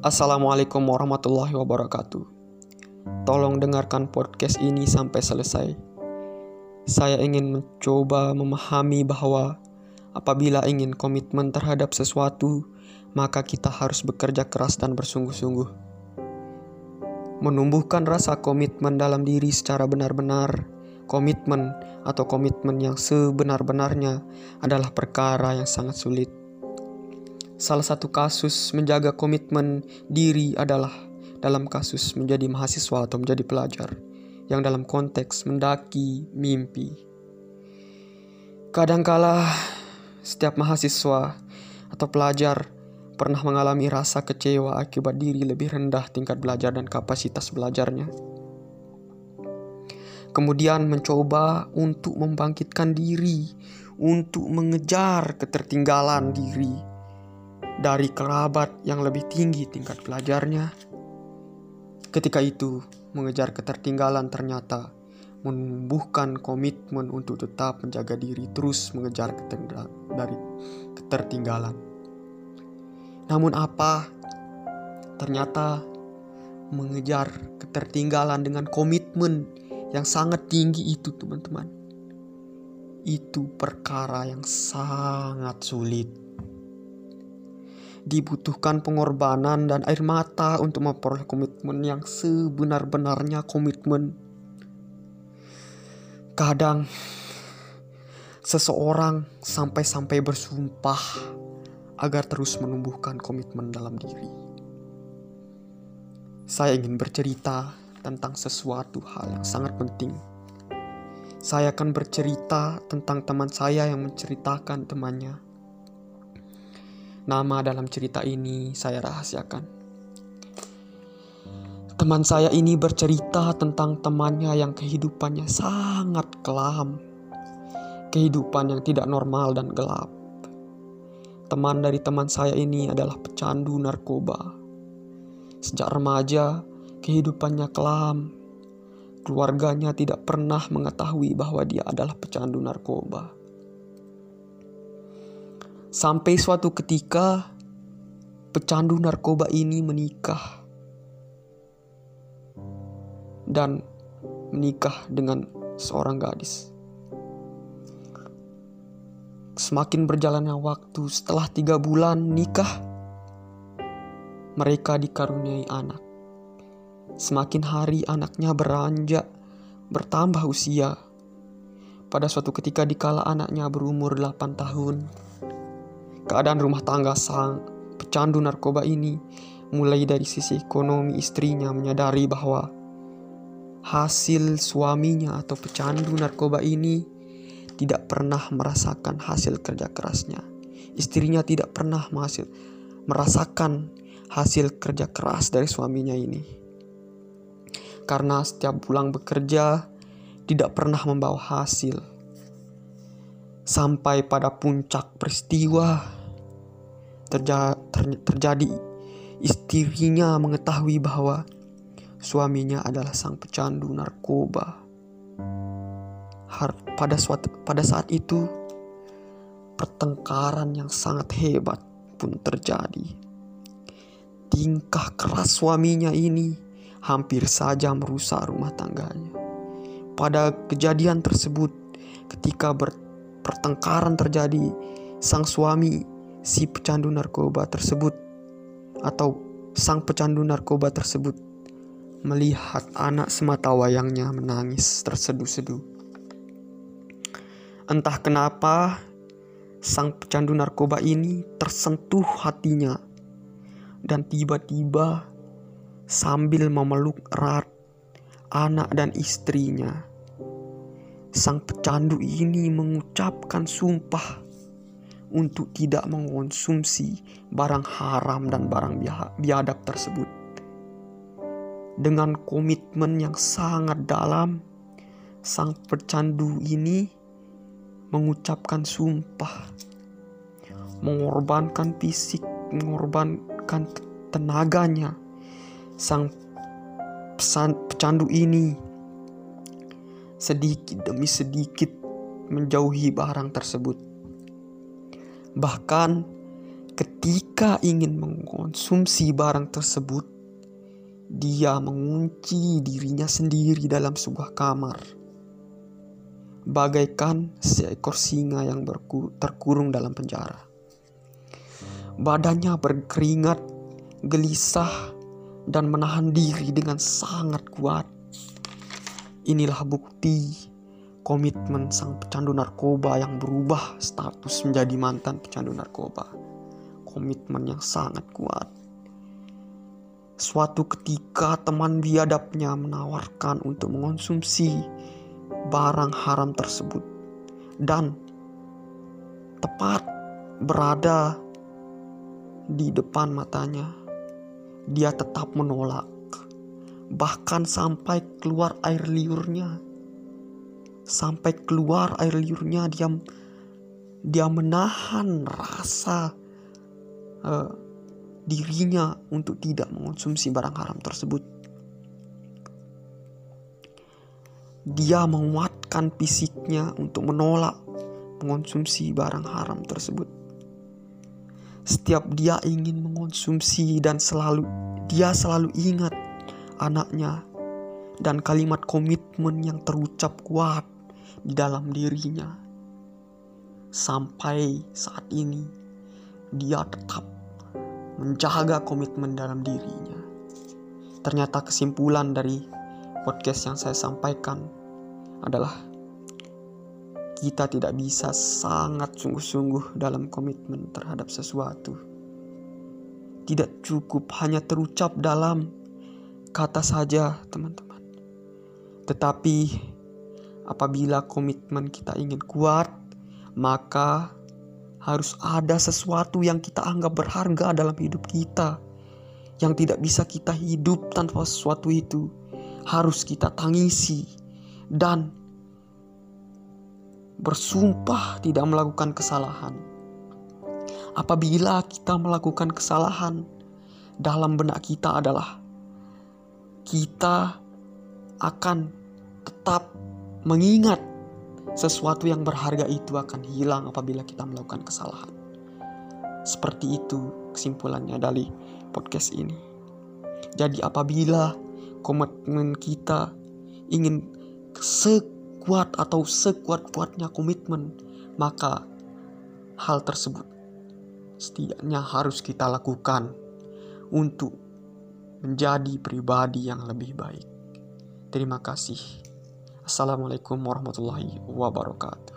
Assalamualaikum warahmatullahi wabarakatuh. Tolong dengarkan podcast ini sampai selesai. Saya ingin mencoba memahami bahwa apabila ingin komitmen terhadap sesuatu, maka kita harus bekerja keras dan bersungguh-sungguh. Menumbuhkan rasa komitmen dalam diri secara benar-benar, komitmen atau komitmen yang sebenar-benarnya adalah perkara yang sangat sulit Salah satu kasus menjaga komitmen diri adalah dalam kasus menjadi mahasiswa atau menjadi pelajar yang dalam konteks mendaki mimpi. Kadangkala setiap mahasiswa atau pelajar pernah mengalami rasa kecewa akibat diri lebih rendah tingkat belajar dan kapasitas belajarnya. Kemudian mencoba untuk membangkitkan diri, untuk mengejar ketertinggalan diri dari kerabat yang lebih tinggi tingkat belajarnya. Ketika itu, mengejar ketertinggalan ternyata menumbuhkan komitmen untuk tetap menjaga diri terus mengejar dari ketertinggalan. Namun apa? Ternyata mengejar ketertinggalan dengan komitmen yang sangat tinggi itu teman-teman. Itu perkara yang sangat sulit dibutuhkan pengorbanan dan air mata untuk memperoleh komitmen yang sebenar-benarnya komitmen. Kadang seseorang sampai-sampai bersumpah agar terus menumbuhkan komitmen dalam diri. Saya ingin bercerita tentang sesuatu hal yang sangat penting. Saya akan bercerita tentang teman saya yang menceritakan temannya Nama dalam cerita ini saya rahasiakan. Teman saya ini bercerita tentang temannya yang kehidupannya sangat kelam. Kehidupan yang tidak normal dan gelap. Teman dari teman saya ini adalah pecandu narkoba. Sejak remaja, kehidupannya kelam. Keluarganya tidak pernah mengetahui bahwa dia adalah pecandu narkoba. Sampai suatu ketika pecandu narkoba ini menikah dan menikah dengan seorang gadis. Semakin berjalannya waktu setelah tiga bulan nikah, mereka dikaruniai anak. Semakin hari anaknya beranjak, bertambah usia. Pada suatu ketika dikala anaknya berumur 8 tahun, Keadaan rumah tangga sang pecandu narkoba ini mulai dari sisi ekonomi istrinya menyadari bahwa hasil suaminya atau pecandu narkoba ini tidak pernah merasakan hasil kerja kerasnya. Istrinya tidak pernah merasakan hasil kerja keras dari suaminya ini. Karena setiap pulang bekerja tidak pernah membawa hasil. Sampai pada puncak peristiwa terja ter terjadi istrinya mengetahui bahwa suaminya adalah sang pecandu narkoba. Har pada suatu pada saat itu pertengkaran yang sangat hebat pun terjadi. Tingkah keras suaminya ini hampir saja merusak rumah tangganya. Pada kejadian tersebut, ketika pertengkaran terjadi, sang suami si pecandu narkoba tersebut atau sang pecandu narkoba tersebut melihat anak semata wayangnya menangis terseduh-seduh. Entah kenapa sang pecandu narkoba ini tersentuh hatinya dan tiba-tiba sambil memeluk erat anak dan istrinya. Sang pecandu ini mengucapkan sumpah untuk tidak mengonsumsi barang haram dan barang biadab tersebut. Dengan komitmen yang sangat dalam, sang pecandu ini mengucapkan sumpah, mengorbankan fisik, mengorbankan tenaganya. Sang pesan pecandu ini sedikit demi sedikit menjauhi barang tersebut Bahkan ketika ingin mengkonsumsi barang tersebut, dia mengunci dirinya sendiri dalam sebuah kamar. Bagaikan seekor singa yang terkurung dalam penjara. Badannya berkeringat, gelisah, dan menahan diri dengan sangat kuat. Inilah bukti komitmen sang pecandu narkoba yang berubah status menjadi mantan pecandu narkoba. Komitmen yang sangat kuat. Suatu ketika teman biadabnya menawarkan untuk mengonsumsi barang haram tersebut dan tepat berada di depan matanya. Dia tetap menolak, bahkan sampai keluar air liurnya. Sampai keluar air liurnya, dia dia menahan rasa uh, dirinya untuk tidak mengonsumsi barang haram tersebut. Dia menguatkan fisiknya untuk menolak mengonsumsi barang haram tersebut. Setiap dia ingin mengonsumsi dan selalu dia selalu ingat anaknya dan kalimat komitmen yang terucap kuat di dalam dirinya. Sampai saat ini dia tetap menjaga komitmen dalam dirinya. Ternyata kesimpulan dari podcast yang saya sampaikan adalah kita tidak bisa sangat sungguh-sungguh dalam komitmen terhadap sesuatu. Tidak cukup hanya terucap dalam kata saja, teman-teman. Tetapi apabila komitmen kita ingin kuat, maka harus ada sesuatu yang kita anggap berharga dalam hidup kita yang tidak bisa kita hidup tanpa sesuatu itu harus kita tangisi dan bersumpah tidak melakukan kesalahan. Apabila kita melakukan kesalahan, dalam benak kita adalah kita akan tetap mengingat sesuatu yang berharga itu akan hilang apabila kita melakukan kesalahan. Seperti itu kesimpulannya dari podcast ini. Jadi apabila komitmen kita ingin se kuat atau sekuat-kuatnya komitmen, maka hal tersebut setidaknya harus kita lakukan untuk menjadi pribadi yang lebih baik. Terima kasih. Assalamualaikum warahmatullahi wabarakatuh.